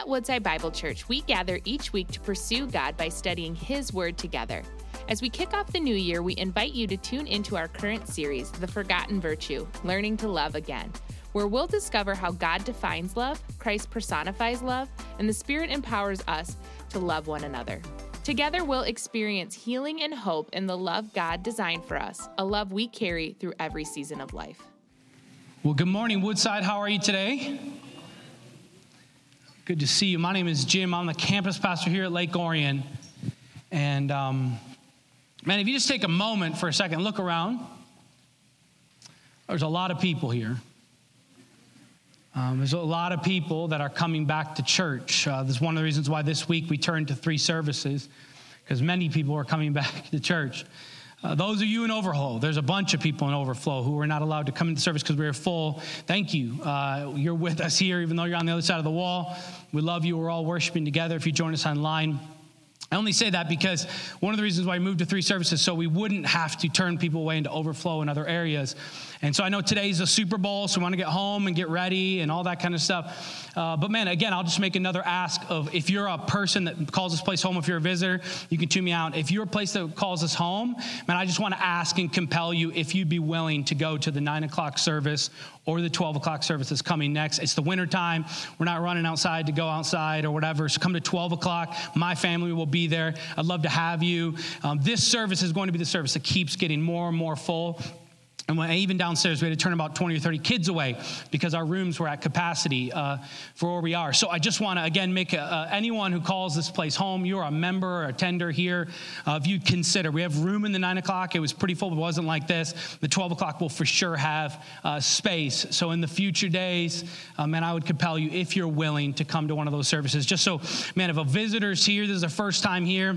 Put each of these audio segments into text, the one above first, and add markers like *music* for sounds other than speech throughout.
At Woodside Bible Church, we gather each week to pursue God by studying His Word together. As we kick off the new year, we invite you to tune into our current series, The Forgotten Virtue Learning to Love Again, where we'll discover how God defines love, Christ personifies love, and the Spirit empowers us to love one another. Together, we'll experience healing and hope in the love God designed for us, a love we carry through every season of life. Well, good morning, Woodside. How are you today? Good to see you. My name is Jim. I'm the campus pastor here at Lake Orion. And um, man, if you just take a moment for a second, look around. There's a lot of people here. Um, there's a lot of people that are coming back to church. Uh, this is one of the reasons why this week we turned to three services, because many people are coming *laughs* back to church. Uh, those of you in Overflow, there's a bunch of people in Overflow who were not allowed to come into service because we were full. Thank you. Uh, you're with us here, even though you're on the other side of the wall. We love you. We're all worshiping together. If you join us online, I only say that because one of the reasons why we moved to three services so we wouldn't have to turn people away into overflow in other areas. And so I know today's a Super Bowl, so we want to get home and get ready and all that kind of stuff. Uh, but man, again, I'll just make another ask of if you're a person that calls this place home, if you're a visitor, you can tune me out. If you're a place that calls us home, man, I just want to ask and compel you if you'd be willing to go to the nine o'clock service or the 12 o'clock service that's coming next. It's the winter time. We're not running outside to go outside or whatever. So come to 12 o'clock. My family will be there. I'd love to have you. Um, this service is going to be the service that keeps getting more and more full. And when, even downstairs, we had to turn about 20 or 30 kids away because our rooms were at capacity uh, for where we are. So I just want to, again, make a, uh, anyone who calls this place home, you're a member or a tender here, uh, if you consider, we have room in the 9 o'clock. It was pretty full, but it wasn't like this. The 12 o'clock will for sure have uh, space. So in the future days, uh, man, I would compel you, if you're willing, to come to one of those services. Just so, man, if a visitor's here, this is their first time here,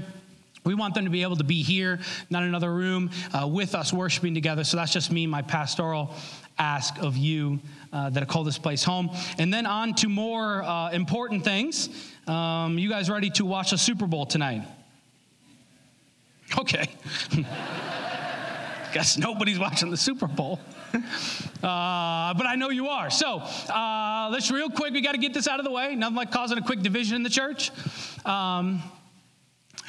we want them to be able to be here, not another room, uh, with us worshiping together. So that's just me, my pastoral ask of you uh, that I call this place home. And then on to more uh, important things. Um, you guys ready to watch the Super Bowl tonight? Okay. *laughs* Guess nobody's watching the Super Bowl. *laughs* Uh, but I know you are. So uh, let's real quick, we got to get this out of the way. Nothing like causing a quick division in the church. Um,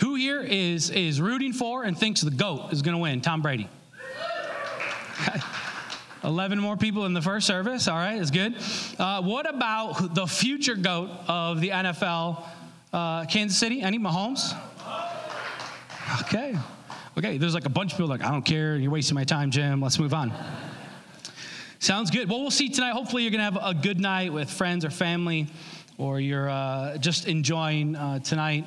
who here is, is rooting for and thinks the GOAT is going to win? Tom Brady. *laughs* 11 more people in the first service. All right, it's good. Uh, what about the future GOAT of the NFL, uh, Kansas City? Any Mahomes? Okay. Okay, there's like a bunch of people like, I don't care. You're wasting my time, Jim. Let's move on. Sounds good. Well, we'll see tonight. Hopefully, you're going to have a good night with friends or family, or you're uh, just enjoying uh, tonight.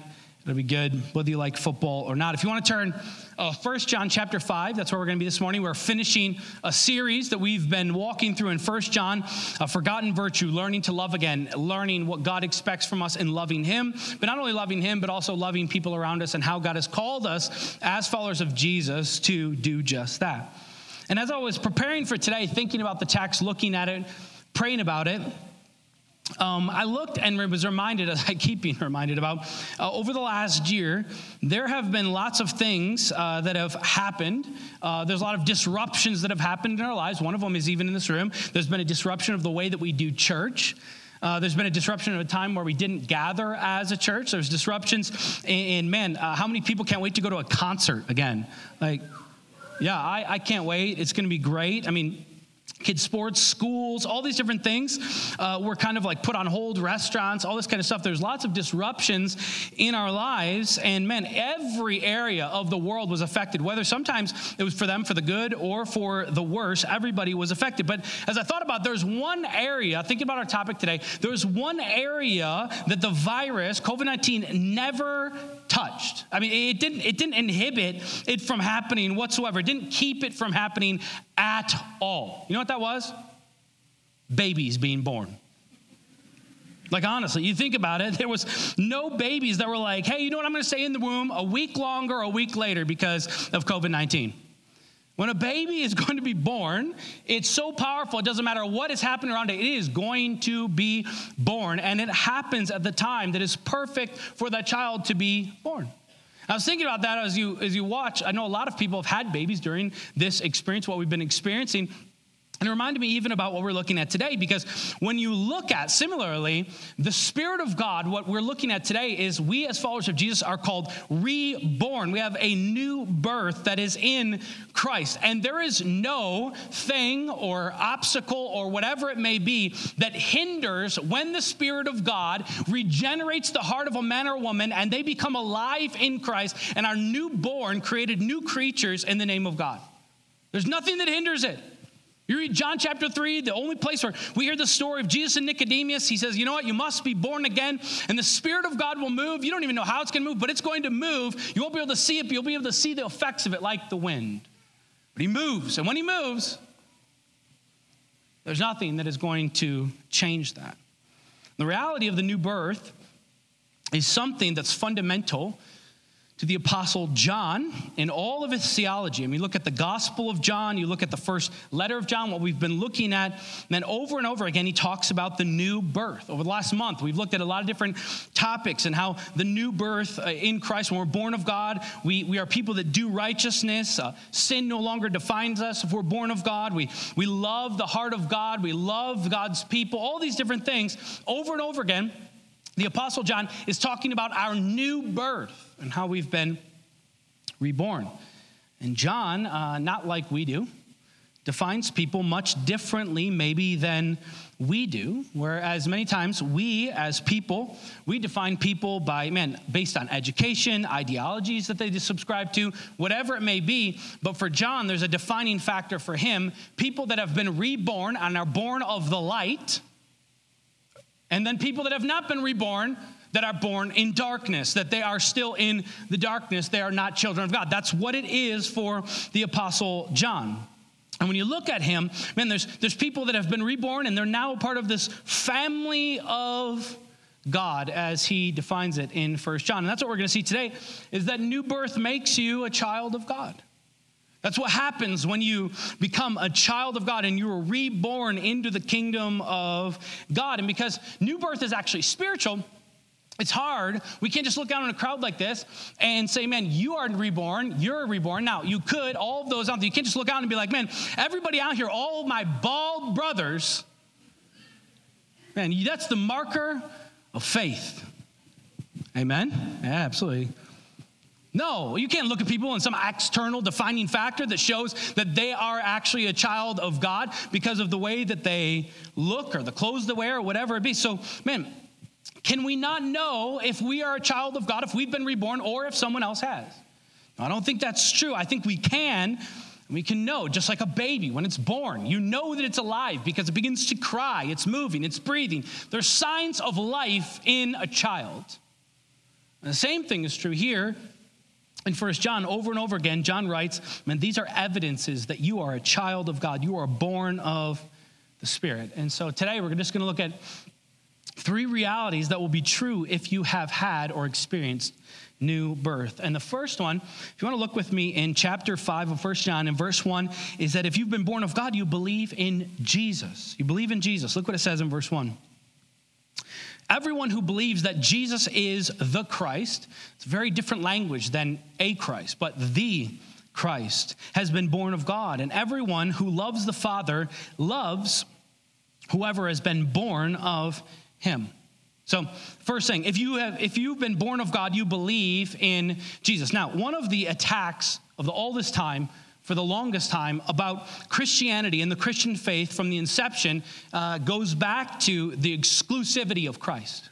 It'll be good, whether you like football or not. If you want to turn uh, 1 John chapter 5, that's where we're going to be this morning. We're finishing a series that we've been walking through in 1 John, a forgotten virtue, learning to love again, learning what God expects from us in loving Him, but not only loving Him, but also loving people around us and how God has called us as followers of Jesus to do just that. And as I was preparing for today, thinking about the text, looking at it, praying about it, um, I looked and was reminded, as *laughs* I keep being reminded about, uh, over the last year, there have been lots of things uh, that have happened. Uh, there's a lot of disruptions that have happened in our lives. One of them is even in this room. There's been a disruption of the way that we do church. Uh, there's been a disruption of a time where we didn't gather as a church. There's disruptions, and, man, uh, how many people can't wait to go to a concert again? Like, yeah, I, I can't wait. It's going to be great. I mean, kids sports schools all these different things uh, were kind of like put on hold restaurants all this kind of stuff. There's lots of disruptions in our lives and man every area of the world was affected. Whether sometimes it was for them for the good or for the worse everybody was affected. But as i thought about there's one area thinking about our topic today there's one area that the virus covid-19 never touched i mean it didn't it didn't inhibit it from happening whatsoever it didn't keep it from happening at all. You know what that was? Babies being born. Like, honestly, you think about it, there was no babies that were like, hey, you know what, I'm gonna stay in the womb a week longer, a week later because of COVID 19. When a baby is *laughs* going to be born, it's so powerful, it doesn't matter what is happening around it, it is going to be born. And it happens at the time that is perfect for that child to be born. I was thinking about that as you as you watch. I know a lot of people have had babies during this experience, what we've been experiencing. And it reminded me even about what we're looking at today because when you look at, similarly, the Spirit of God, what we're looking at today is we as followers of Jesus are called reborn. We have a new birth that is in Christ. And there is no thing or obstacle or whatever it may be that hinders when the Spirit of God regenerates the heart of a man or woman and they become alive in Christ and are newborn, created new creatures in the name of God. There's nothing that hinders it. You read John chapter 3, the only place where we hear the story of Jesus and Nicodemus. He says, You know what? You must be born again, and the Spirit of God will move. You don't even know how it's going to move, but it's going to move. You won't be able to see it, but you'll be able to see the effects of it like the wind. But He moves, and when He moves, there's nothing that is going to change that. The reality of the new birth is something that's fundamental to the Apostle John in all of his theology. I mean, look at the Gospel of John, you look at the first letter of John, what we've been looking at. And then over and over again, he talks about the new birth. Over the last month, we've looked at a lot of different topics and how the new birth uh, in Christ, when we're born of God, we, we are people that do righteousness. Uh, sin no longer defines us if we're born of God. We, we love the heart of God, we love God's people, all these different things over and over again the Apostle John is talking about our new birth and how we've been reborn. And John, uh, not like we do, defines people much differently, maybe, than we do. Whereas many times we, as people, we define people by, man, based on education, ideologies that they subscribe to, whatever it may be. But for John, there's a defining factor for him people that have been reborn and are born of the light and then people that have not been reborn, that are born in darkness, that they are still in the darkness, they are not children of God. That's what it is for the Apostle John. And when you look at him, man, there's, there's people that have been reborn and they're now a part of this family of God as he defines it in First John. And that's what we're going to see today is that new birth makes you a child of God. That's what happens when you become a child of God and you are reborn into the kingdom of God. And because new birth is actually spiritual, it's hard. We can't just look out on a crowd like this and say, man, you are reborn, you're reborn. Now, you could, all of those out there, you can't just look out and be like, man, everybody out here, all my bald brothers, man, that's the marker of faith. Amen? Yeah, absolutely. No, you can't look at people in some external defining factor that shows that they are actually a child of God because of the way that they look or the clothes they wear or whatever it be. So, man, can we not know if we are a child of God, if we've been reborn, or if someone else has? I don't think that's true. I think we can. We can know, just like a baby when it's born. You know that it's alive because it begins to cry, it's moving, it's breathing. There's signs of life in a child. And the same thing is true here in First John, over and over again, John writes, man, these are evidences that you are a child of God. You are born of the Spirit. And so today we're just going to look at three realities that will be true if you have had or experienced new birth. And the first one, if you want to look with me in chapter 5 of First John, in verse 1, is that if you've been born of God, you believe in Jesus. You believe in Jesus. Look what it says in verse 1. Everyone who believes that Jesus is the Christ, it's a very different language than a Christ, but the Christ has been born of God. And everyone who loves the Father loves whoever has been born of him. So, first thing, if you have if you've been born of God, you believe in Jesus. Now, one of the attacks of the, all this time for the longest time about Christianity and the Christian faith from the inception uh, goes back to the exclusivity of Christ.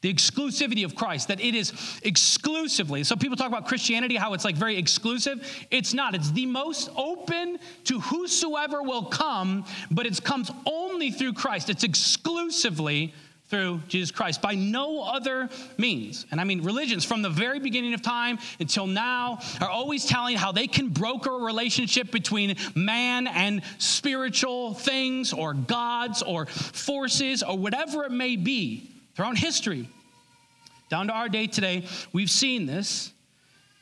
The exclusivity of Christ, that it is exclusively. So people talk about Christianity, how it's like very exclusive. It's not. It's the most open to whosoever will come, but it comes only through Christ. It's exclusively through Jesus Christ by no other means. And I mean, religions from the very beginning of time until now are always telling how they can broker a relationship between man and spiritual things or gods or forces or whatever it may be throughout history. Down to our day today, we've seen this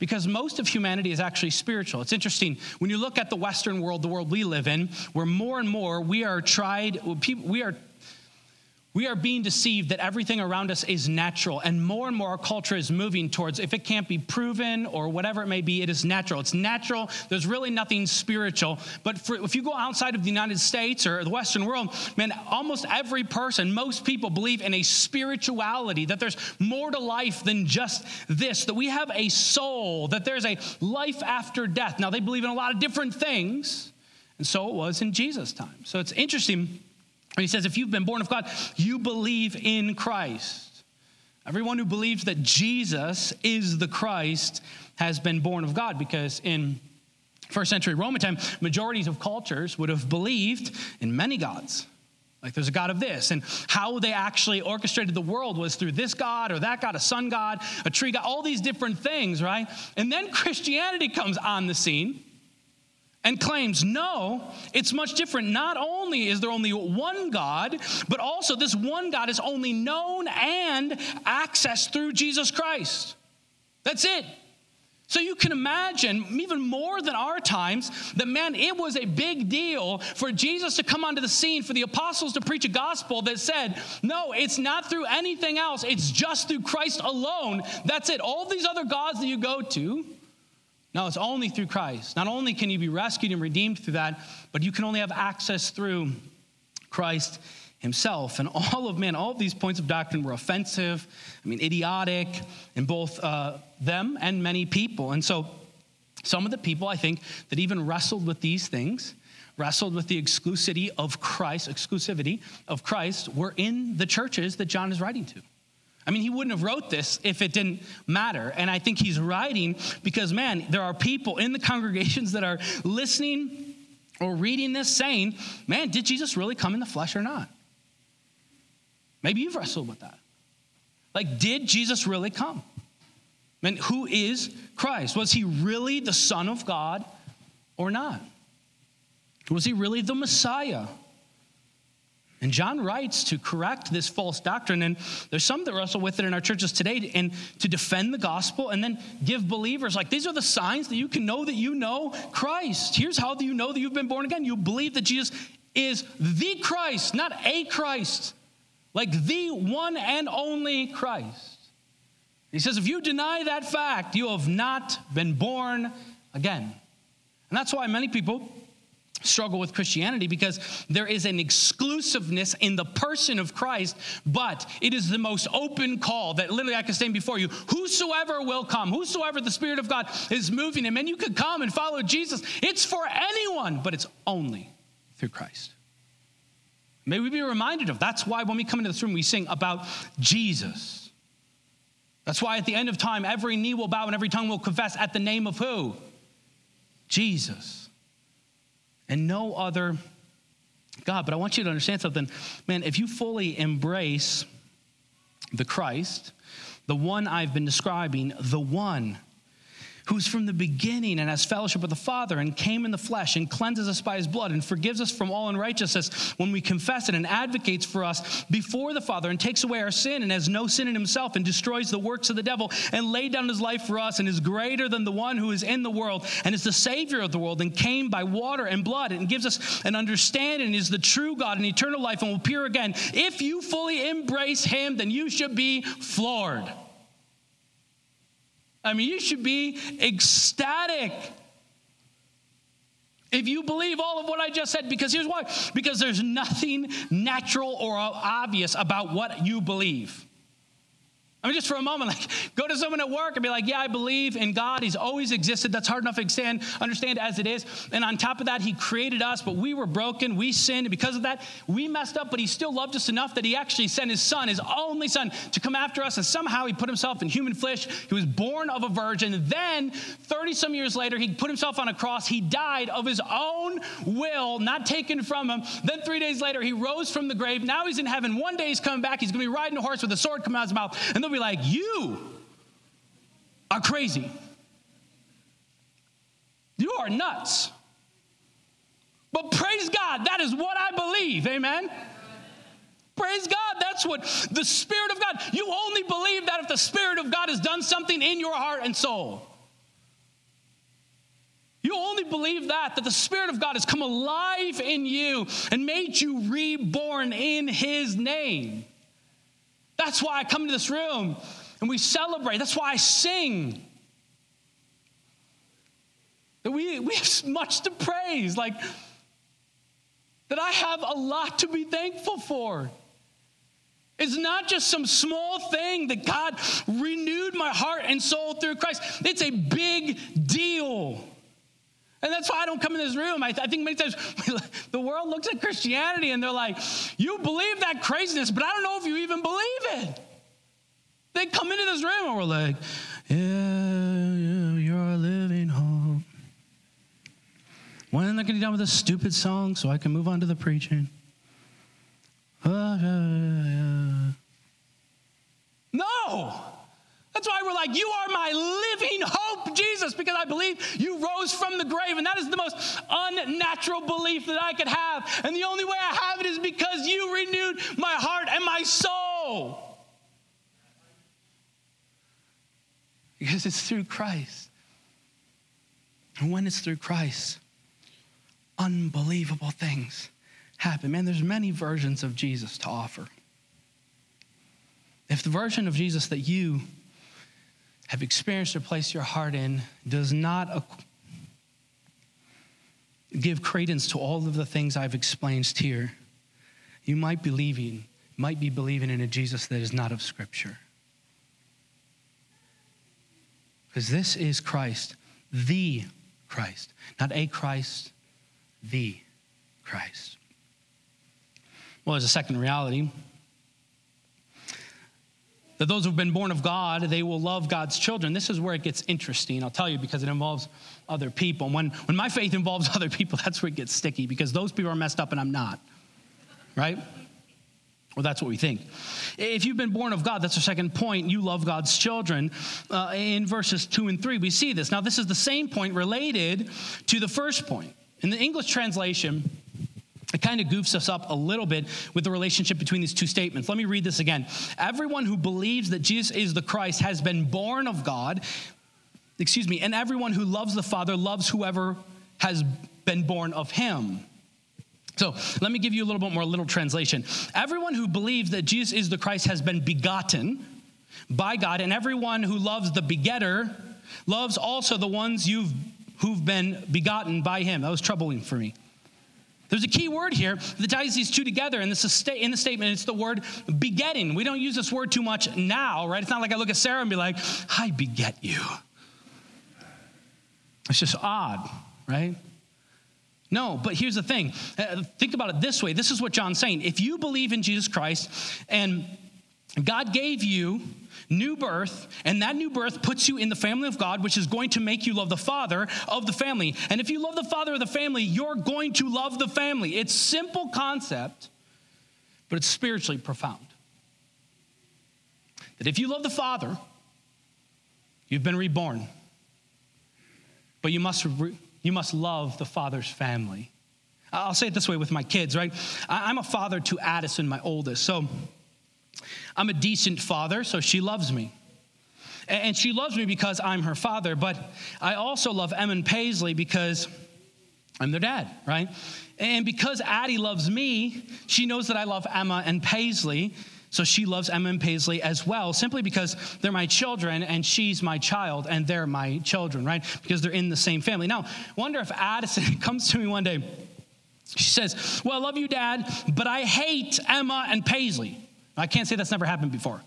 because most of humanity is actually spiritual. It's interesting when you look at the Western world, the world we live in, where more and more we are tried, we are we are being deceived that everything around us is natural. And more and more our culture is moving towards if it can't be proven or whatever it may be, it is natural. It's natural. There's really nothing spiritual. But for, if you go outside of the United States or the Western world, man, almost every person, most people believe in a spirituality, that there's more to life than just this, that we have a soul, that there's a life after death. Now, they believe in a lot of different things. And so it was in Jesus' time. So it's interesting and he says, if you've been born of God, you believe in Christ. Everyone who believes that Jesus is the Christ has been born of God because in first century Roman time, majorities of cultures would have believed in many gods. Like there's a God of this. And how they actually orchestrated the world was through this God or that God, a sun God, a tree God, all these different things, right? And then Christianity comes on the scene and claims, no, it's much different. Not only is there only one God, but also this one God is only known and accessed through Jesus Christ. That's it. So you can imagine, even more than our times, that man, it was a big deal for Jesus to come onto the scene, for the apostles to preach a gospel that said, no, it's not through anything else, it's just through Christ alone. That's it. All these other gods that you go to, no, it's only through Christ. Not only can you be rescued and redeemed through that, but you can only have access through Christ himself. And all of, man, all of these points of doctrine were offensive, I mean, idiotic in both uh, them and many people. And so, some of the people, I think, that even wrestled with these things, wrestled with the exclusivity of Christ, exclusivity of Christ, were in the churches that John is writing to. I mean, he wouldn't have wrote this if it didn't matter. And I think he's writing because, man, there are people in the congregations that are listening or reading this saying, man, did Jesus really come in the flesh or not? Maybe you've wrestled with that. Like, did Jesus really come? Man, who is Christ? Was he really the Son of God or not? Was he really the Messiah and John writes to correct this false doctrine. And there's some that wrestle with it in our churches today and to defend the gospel and then give believers like these are the signs that you can know that you know Christ. Here's how you know that you've been born again. You believe that Jesus is the Christ, not a Christ, like the one and only Christ. He says, if you deny that fact, you have not been born again. And that's why many people struggle with Christianity because there is an exclusiveness in the person of Christ, but it is the most open call that literally I can stand before you. Whosoever will come, whosoever the Spirit of God is moving him, and you could come and follow Jesus. It's for anyone, but it's only through Christ. May we be reminded of that's why when we come into this room, we sing about Jesus. That's why at the end of time, every knee will bow and every tongue will confess at the name of who? Jesus and no other God. But I want you to understand something. Man, if you fully embrace the Christ, the one I've been describing, the one who's from the beginning and has fellowship with the Father and came in the flesh and cleanses us by his blood and forgives us from all unrighteousness when we confess it and advocates for us before the Father and takes away our sin and has no sin in himself and destroys the works of the devil and laid down his life for us and is greater than the one who is in the world and is the Savior of the world and came by water and blood and gives us an understanding and is the true God and eternal life and will appear again. If you fully embrace him, then you should be floored. I mean, you should be ecstatic if you believe all of what I just said, because here's why because there's nothing natural or obvious about what you believe. I mean, just for a moment, *laughs* like go to someone at work and be like, "Yeah, I believe in God. He's always existed. That's hard enough to understand, understand as it is. And on top of that, He created us, but we were broken. We sinned, and because of that, we messed up. But He still loved us enough that He actually sent His Son, His only Son, to come after us. And somehow He put Himself in human flesh. He was born of a virgin. Then, thirty some years later, He put Himself on a cross. He died of His own will, not taken from Him. Then three days later, He rose from the grave. Now He's in heaven. One day He's coming back. He's going to be riding a horse with a sword coming out of His mouth, and they'll be like, You are crazy. You are nuts. But praise God, that is what I believe. Amen. Praise God. That's what the Spirit of God, you only believe that if the Spirit of God has done something in your heart and soul. you only believe that, that the Spirit of God has come alive in you and made you reborn in His name. That's why I come into this room and we celebrate. That's why I sing. That we, we have much to praise. Like, that I have a lot to be thankful for. It's not just some small thing that God renewed my heart and soul through Christ. It's a big deal. And that's why I don't come in this room. I, th- I think many times *laughs* the world looks at Christianity and they're like, you believe that craziness, but I don't know if you even believe it. They come into this room and we're like, yeah, you're a living hope. When are they going to be done with this stupid song so I can move on to the preaching? Uh, uh, no. That's why we're like, You are my living hope, Jesus, because I believe you rose from the grave. And that is the most unnatural belief that I could have. And the only way I have it is because you renewed my heart and my soul. Because it's through Christ. And when it's through Christ, unbelievable things happen. Man, there's many versions of Jesus to offer. If the version of Jesus that you have experienced or placed your heart in does not give credence to all of the things I've explained here, you might be believing, might be believing in a Jesus that is not of Scripture. Because this is Christ, the Christ, not a Christ, the Christ. Well, there's a second reality that those who've been born of God, they will love God's children. This is where it gets interesting, I'll tell you, because it involves other people. And when, when my faith involves *laughs* other people, that's where it gets sticky, because those people are messed up and I'm not, right? Well, that's what we think. If you've been born of God, that's our second point. You love God's children. Uh, in verses two and three, we see this. Now, this is the same point related to the first point. In the English translation, it kind of goofs us up a little bit with the relationship between these two statements. Let me read this again. Everyone who believes that Jesus is the Christ has been born of God, excuse me, and everyone who loves the Father loves whoever has been born of him. So let me give you a little bit more little translation. Everyone who believes that Jesus is the Christ has been begotten by God, and everyone who loves the begetter loves also the ones you've who've been begotten by him. That was troubling for me. There's a key word here that ties these two together, in the statement. It's the word begetting. We don't use this word too much now, right? It's not like I look at Sarah and be like, I beget you. It's just odd, right? No, but here's the thing. Uh, think about it this way. This is what John's saying. If you believe in Jesus Christ and God gave you new birth, and that new birth puts you in the family of God, which is going to make you love the father of the family. And if you love the father of the family, you're going to love the family. It's simple concept, but it's spiritually profound. That if you love the father, you've been reborn. But you must, you must love the father's family. I'll say it this way with my kids, right? I'm a father to Addison, my oldest. So I'm a decent father, so she loves me. And she loves me because I'm her father, but I also love Em and Paisley because I'm their dad, right? And because Addie loves me, she knows that I love Emma and Paisley, so she loves Emma and Paisley as well, simply because they're my children and she's my child and they're my children, right? Because they're in the same family. Now, wonder if Addison *laughs* comes to me one day. She says, Well, I love you, Dad, but I hate Emma and Paisley. I can't say that's never happened before.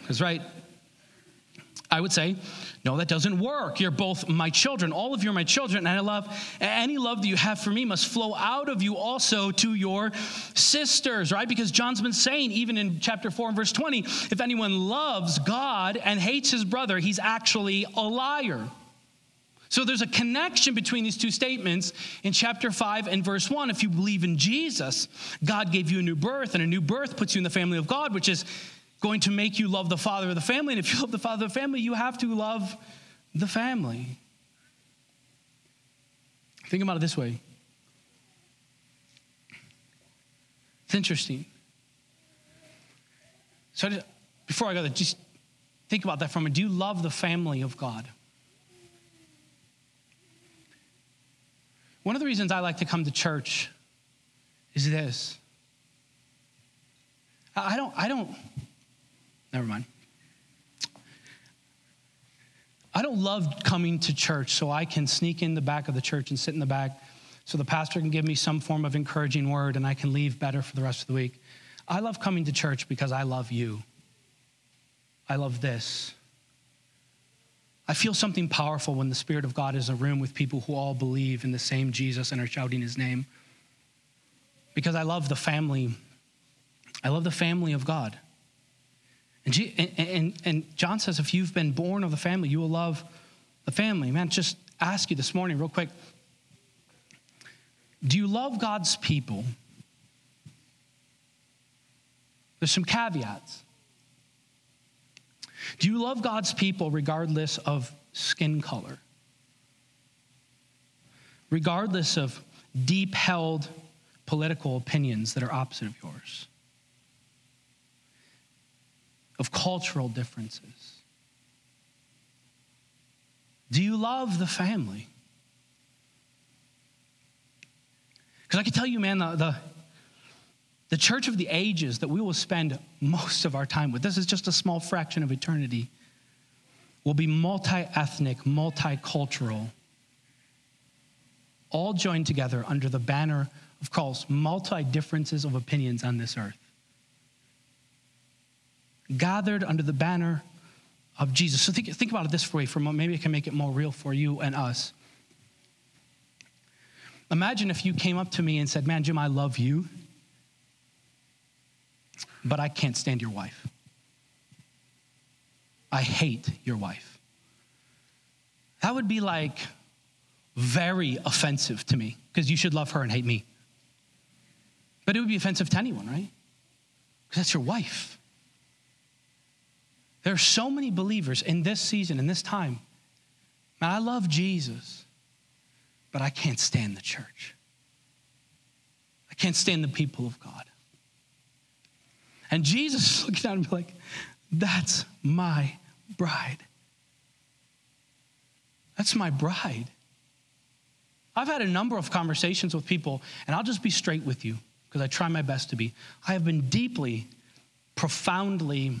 Because, right, I would say, no, that doesn't work. You're both my children. All of you are my children. And I love, any love that you have for me must flow out of you also to your sisters, right? Because John's been saying, even in chapter 4 and verse 20, if anyone loves God and hates his brother, he's actually a liar. So there's a connection between these two statements in chapter 5 and verse 1. If you believe in Jesus, God gave you a new birth, and a new birth puts you in the family of God, which is going to make you love the father of the family. And if you love the father of the family, you have to love the family. Think about it this way it's interesting. So, before I go there, just think about that for a minute. Do you love the family of God? One of the reasons I like to come to church is this. I don't, I don't, never mind. I don't love coming to church so I can sneak in the back of the church and sit in the back so the pastor can give me some form of encouraging word and I can leave better for the rest of the week. I love coming to church because I love you. I love this. I feel something powerful when the Spirit of God is in a room with people who all believe in the same Jesus and are shouting his name. Because I love the family. I love the family of God. And, and, and John says, if you've been born of the family, you will love the family. Man, just ask you this morning, real quick do you love God's people? There's some caveats. Do you love God's people regardless of skin color? Regardless of deep held political opinions that are opposite of yours? Of cultural differences? Do you love the family? Because I can tell you, man, the, the the church of the ages that we will spend most of our time with, this is just a small fraction of eternity, will be multi ethnic, multicultural, all joined together under the banner of Christ's multi differences of opinions on this earth. Gathered under the banner of Jesus. So think, think about it this way for a moment. Maybe I can make it more real for you and us. Imagine if you came up to me and said, Man, Jim, I love you but I can't stand your wife. I hate your wife. That would be like very offensive to me because you should love her and hate me. But it would be offensive to anyone, right? Because that's your wife. There are so many believers in this season, in this time. Man, I love Jesus, but I can't stand the church. I can't stand the people of God. And Jesus looked down and be like, That's my bride. That's my bride. I've had a number of conversations with people, and I'll just be straight with you because I try my best to be. I have been deeply, profoundly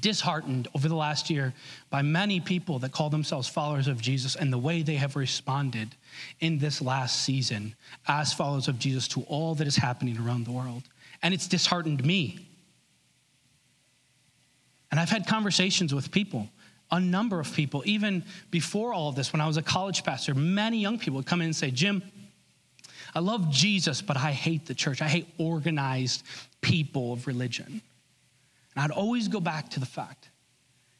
disheartened over the last year by many people that call themselves followers of Jesus and the way they have responded in this last season as followers of Jesus to all that is happening around the world and it's disheartened me. And I've had conversations with people, a number of people, even before all of this, when I was a college pastor, many young people would come in and say, Jim, I love Jesus, but I hate the church. I hate organized people of religion. And I'd always go back to the fact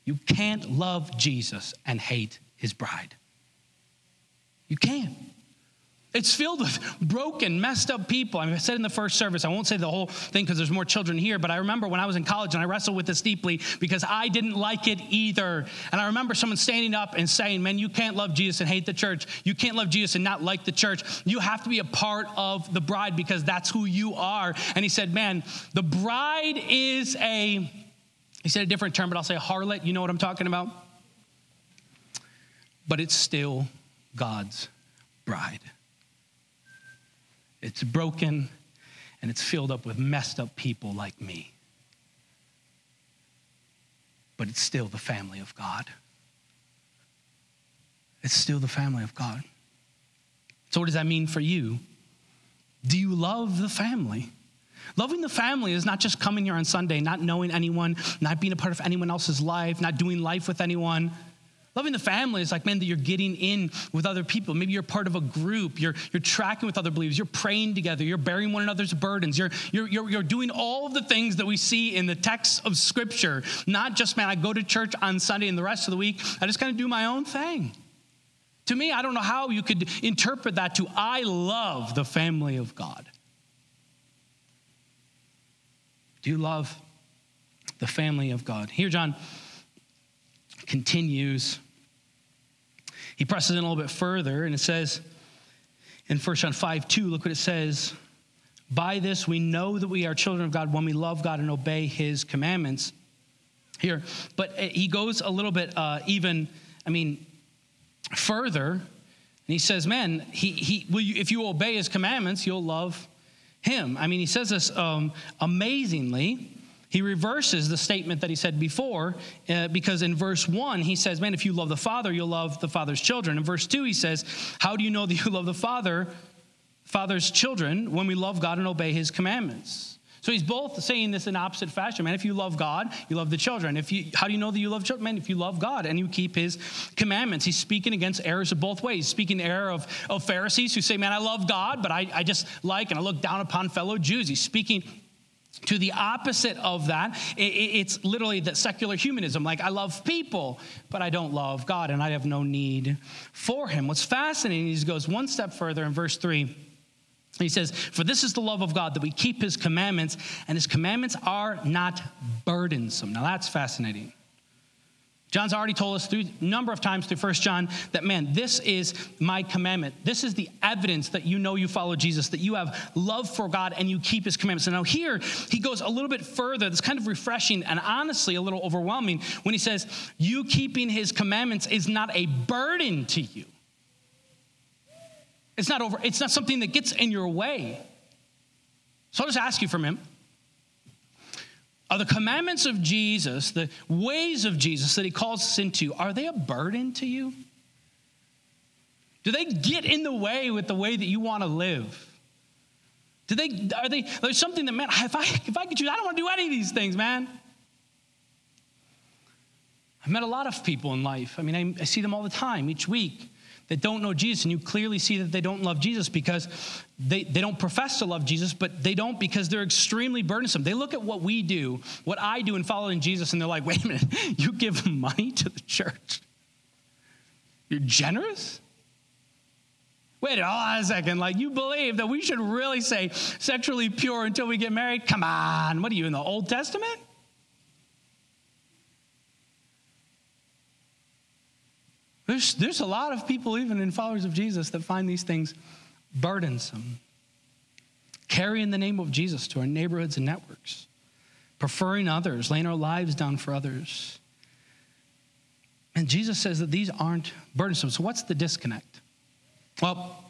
you can't love Jesus and hate his bride. You can't. It's filled with broken, messed up people. I, mean, I said in the first service, I won't say the whole thing because there's more children here, but I remember when I was in college and I wrestled with this deeply because I didn't like it either. And I remember someone standing up and saying, Man, you can't love Jesus and hate the church. You can't love Jesus and not like the church. You have to be a part of the bride because that's who you are. And he said, Man, the bride is a, he said a different term, but I'll say harlot. You know what I'm talking about? But it's still God's bride. It's broken and it's filled up with messed up people like me. But it's still the family of God. It's still the family of God. So, what does that mean for you? Do you love the family? Loving the family is not just coming here on Sunday, not knowing anyone, not being a part of anyone else's life, not doing life with anyone. Loving the family is like, man, that you're getting in with other people. Maybe you're part of a group. You're, you're tracking with other believers. You're praying together. You're bearing one another's burdens. You're, you're, you're, you're doing all of the things that we see in the texts of Scripture. Not just, man, I go to church on Sunday and the rest of the week, I just kind of do my own thing. To me, I don't know how you could interpret that to I love the family of God. Do you love the family of God? Here, John continues he presses in a little bit further and it says in 1 John 5 2, look what it says. By this we know that we are children of God when we love God and obey his commandments. Here, but he goes a little bit uh, even, I mean, further And he says, man, he, he, will you, if you obey his commandments, you'll love him. I mean, he says this um, amazingly. He reverses the statement that he said before uh, because in verse 1, he says, Man, if you love the Father, you'll love the Father's children. In verse 2, he says, How do you know that you love the Father, Father's children, when we love God and obey his commandments? So he's both saying this in opposite fashion. Man, if you love God, you love the children. If you, how do you know that you love children? Man, if you love God and you keep his commandments. He's speaking against errors of both ways. He's speaking the error of, of Pharisees who say, man, I love God, but I, I just like and I look down upon fellow Jews. He's speaking to the opposite of that, it's literally that secular humanism. Like, I love people, but I don't love God, and I have no need for Him. What's fascinating, is he goes one step further in verse 3. He says, For this is the love of God, that we keep His commandments, and His commandments are not burdensome. Now, that's fascinating. John's already told us through a number of times through First John that, man, this is my commandment. This is the evidence that you know you follow Jesus, that you have love for God and you keep his commandments. And now here he goes a little bit further. That's kind of refreshing and honestly a little overwhelming when he says, You keeping his commandments is not a burden to you. It's not over, it's not something that gets in your way. So I'll just ask you from him are the commandments of Jesus, the ways of Jesus that he calls us into, are they a burden to you? Do they get in the way with the way that you want to live? Do they, are they, there's something that, man, if I, if I could choose, I don't want to do any of these things, man. I've met a lot of people in life. I mean, I, I see them all the time, each week that don't know Jesus, and you clearly see that they don't love Jesus because they, they don't profess to love Jesus, but they don't because they're extremely burdensome. They look at what we do, what I do in following Jesus, and they're like, wait a minute, *laughs* you give *laughs* money to the church? You're generous? Wait a second, like you believe that we should really say sexually pure until we get married? Come on, what are you in the Old Testament? There's, there's a lot of people, even in followers of Jesus, that find these things burdensome. Carrying the name of Jesus to our neighborhoods and networks, preferring others, laying our lives down for others. And Jesus says that these aren't burdensome. So, what's the disconnect? Well,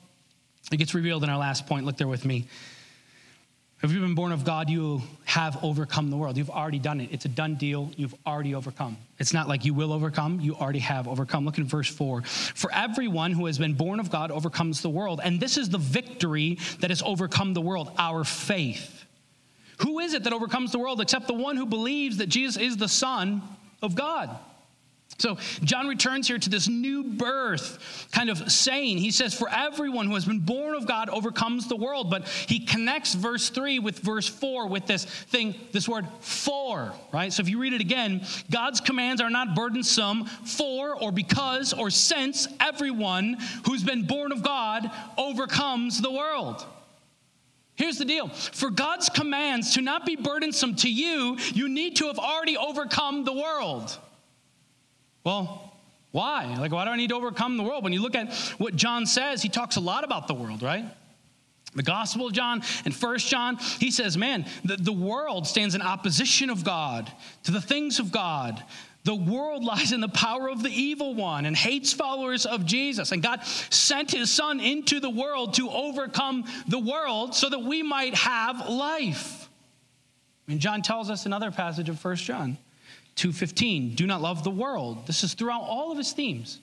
it gets revealed in our last point. Look there with me. If you've been born of God, you have overcome the world. You've already done it. It's a done deal. You've already overcome. It's not like you will overcome, you already have overcome. Look at verse 4. For everyone who has been born of God overcomes the world. And this is the victory that has overcome the world our faith. Who is it that overcomes the world except the one who believes that Jesus is the Son of God? So John returns here to this new birth kind of saying. He says, For everyone who has been born of God overcomes the world. But he connects verse 3 with verse 4 with this thing, this word for, right? So if you read it again, God's commands are not burdensome for or because or since everyone who's been born of God overcomes the world. Here's the deal for God's commands to not be burdensome to you, you need to have already overcome the world. Well, why? Like, why do I need to overcome the world? When you look at what John says, he talks a lot about the world, right? The Gospel of John and First John, he says, man, the, the world stands in opposition of God to the things of God. The world *laughs* lies in the power of the evil one and hates followers of Jesus. And God sent his son into the world to overcome the world so that we might have life. And John tells us another passage of First John 2:15, do not love the world. This is throughout all of his themes.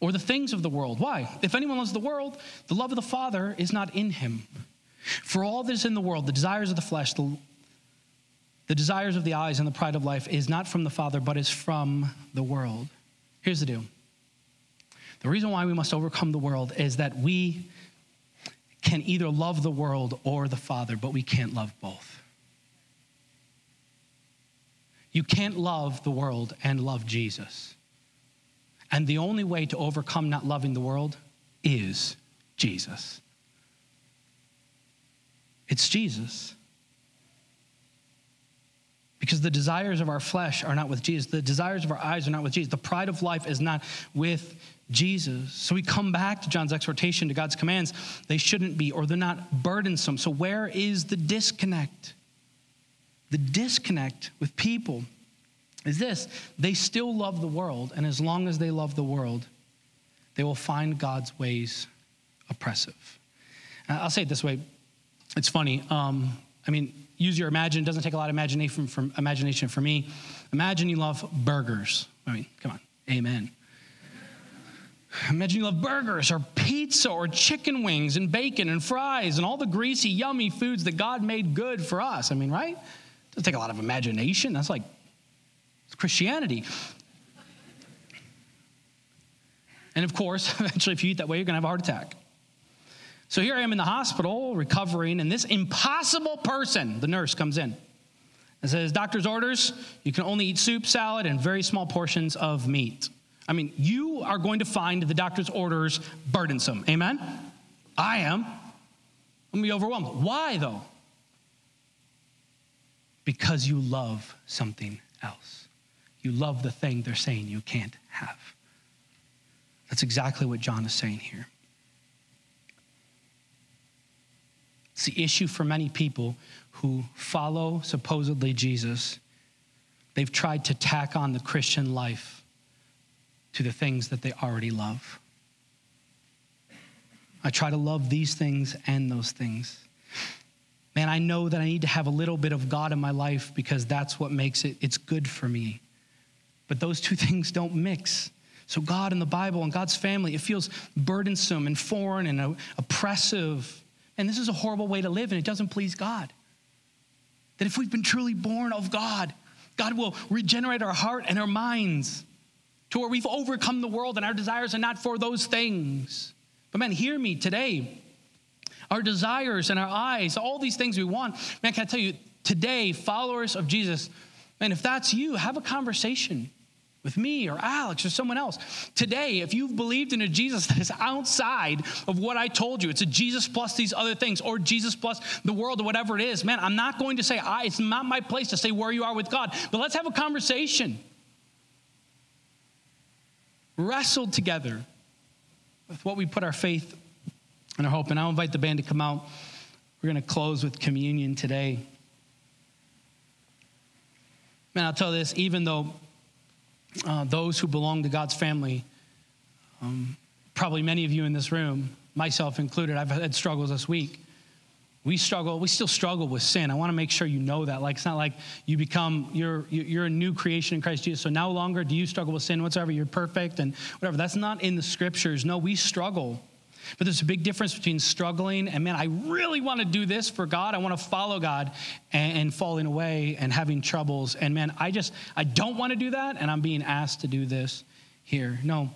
Or the things of the world. Why? If anyone loves the world, the love of the Father is not in him. For all that is in the world, the desires of the flesh, the, the desires of the eyes, and the pride of life is not from the Father, but is from the world. Here's the deal. The reason why we must overcome the world is that we can either love the world or the Father, but we can't love both. You can't love the world and love Jesus. And the only way to overcome not loving the world is Jesus. It's Jesus. Because the desires of our flesh are not with Jesus. The desires of our eyes are not with Jesus. The pride of life is not with Jesus. So we come back to John's exhortation to God's commands. They shouldn't be, or they're not burdensome. So where is the disconnect? The disconnect with people is this they still love the world, and as long as they love the world, they will find God's ways oppressive. Uh, I'll say it this way it's funny. Um, I mean, use your imagine. It doesn't take a lot of imagination from, imagination for me. Imagine you love burgers. I mean, come on. Amen. Imagine you love burgers or pizza or chicken wings and bacon and fries and all the greasy, yummy foods that God made good for us. I mean, right? It doesn't take a lot of imagination. That's like Christianity. And of course, *laughs* eventually, if you eat that way, you're going to have a heart attack. So here I am in the hospital recovering, and this impossible person, the nurse, comes in and says, Doctor's orders, you can only eat soup, salad, and very small portions of meat. I mean, you are going to find the doctor's orders burdensome. Amen? I am. I'm going to be overwhelmed. Why, though? Because you love something else. You love the thing they're saying you can't have. That's exactly what John is saying here. It's the issue for many people who follow supposedly Jesus. They've tried to tack on the Christian life to the things that they already love. I try to love these things and those things. Man, I know that I need to have a little bit of God in my life because that's what makes it it's good for me. But those two *laughs* things don't mix. So God and the Bible and God's family, it feels burdensome and foreign and oppressive and this is a horrible way to live, and it doesn't please God. That if we've been truly born of God, God will regenerate our heart and our minds to where we've overcome the world and our desires are not for those things. But man, hear me today. Our desires and our eyes, all these things we want. Man, can I tell you, today, followers of Jesus, man, if that's you, have a conversation with me or Alex or someone else. Today, if you've believed in a Jesus *laughs* that is outside of what I told you, it's a Jesus plus these other things or Jesus plus the world or whatever it is, man, I'm not going to say, I, it's not my place to say where you are with God, but let's have a conversation. Wrestle together with what we put our faith and our hope. And I'll invite the band to come out. We're going to close with communion today. Man, I'll tell you this, even though uh, those who belong to God's family, um, probably many of you in this room, myself included, I've had struggles this week. We struggle, we still struggle with sin. I want to make sure you know that. Like, it's not like you become, you're, you're a new creation in Christ Jesus. So no longer do you struggle with sin whatsoever. You're perfect and whatever. That's not in the scriptures. No, we struggle. But there's a big difference between struggling and, man, I really want to do this for God. I want to follow God and, and falling away and having troubles. And, man, I just, I don't want to do that. And I'm being asked to do this here. No.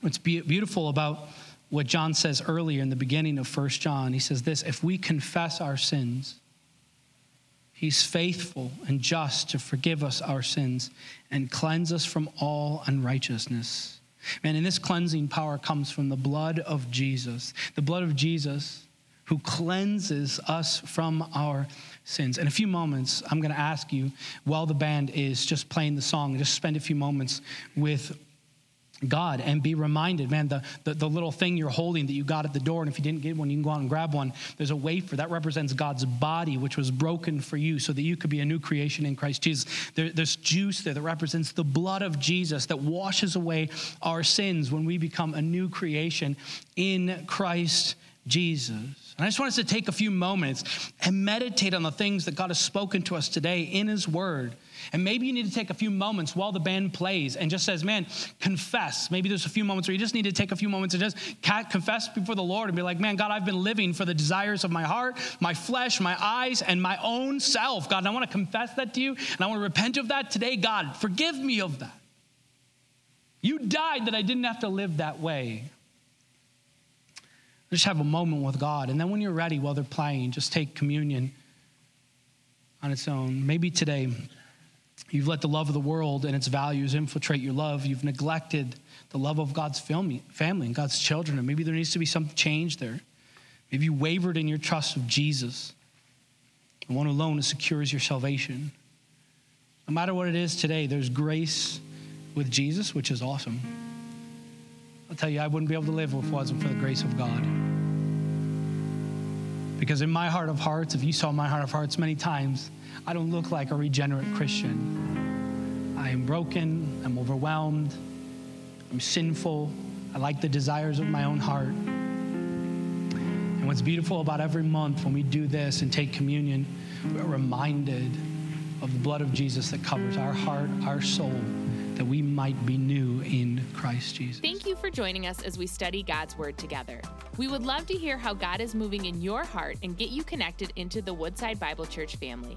What's be- beautiful about what John says earlier in the beginning of First John, he says this if we confess our sins, He's faithful and just to forgive us our sins and cleanse us from all unrighteousness. Man, and this cleansing power comes from the blood of Jesus, the blood of Jesus who cleanses us from our sins. In a few moments, I'm going to ask you, while the band is just playing the song, just spend a few moments with God and be reminded, man, the, the, the, little thing you're holding that you got at the door, and if you didn't get one, you can go out and grab one. There's a wafer that represents God's body, which was broken for you so that you could be a new creation in Christ Jesus. There, there's juice there that represents the blood of Jesus that washes away our sins when we become a new creation in Christ Jesus. And I just want us to take a few moments and meditate on the things that God has spoken to us today in His Word. And maybe you need to take a few moments while the band plays and just says, man, confess. Maybe there's a few moments where you just need to take a few moments and just confess before the Lord and be like, man, God, I've been living for the desires of my heart, my flesh, my eyes, and my own self. God, and I want to confess that to you and I want to repent of that today. God, forgive me of that. You died that I didn't have to live that way. Just have a moment with God. And then when you're ready, while they're playing, just take communion on its own. Maybe today, You've let the love of the world and its values infiltrate your love. You've neglected the love of God's family and God's children. And maybe there needs to be some change there. Maybe you wavered in your trust of Jesus, the one alone who secures your salvation. No matter what it is today, there's grace with Jesus, which is awesome. I'll tell you, I wouldn't be able to live if it wasn't for the grace of God. Because in my heart of hearts, if you saw my heart of hearts many times, I don't look like a regenerate Christian. I am broken, I'm overwhelmed, I'm sinful, I like the desires of my own heart. And what's beautiful about every month when we do this and take communion, we're reminded of the blood of Jesus that covers our heart, our soul, that we might be new in Christ Jesus. Thank you for joining us as we study God's Word together. We would love to hear how God is moving in your heart and get you connected into the Woodside Bible Church family.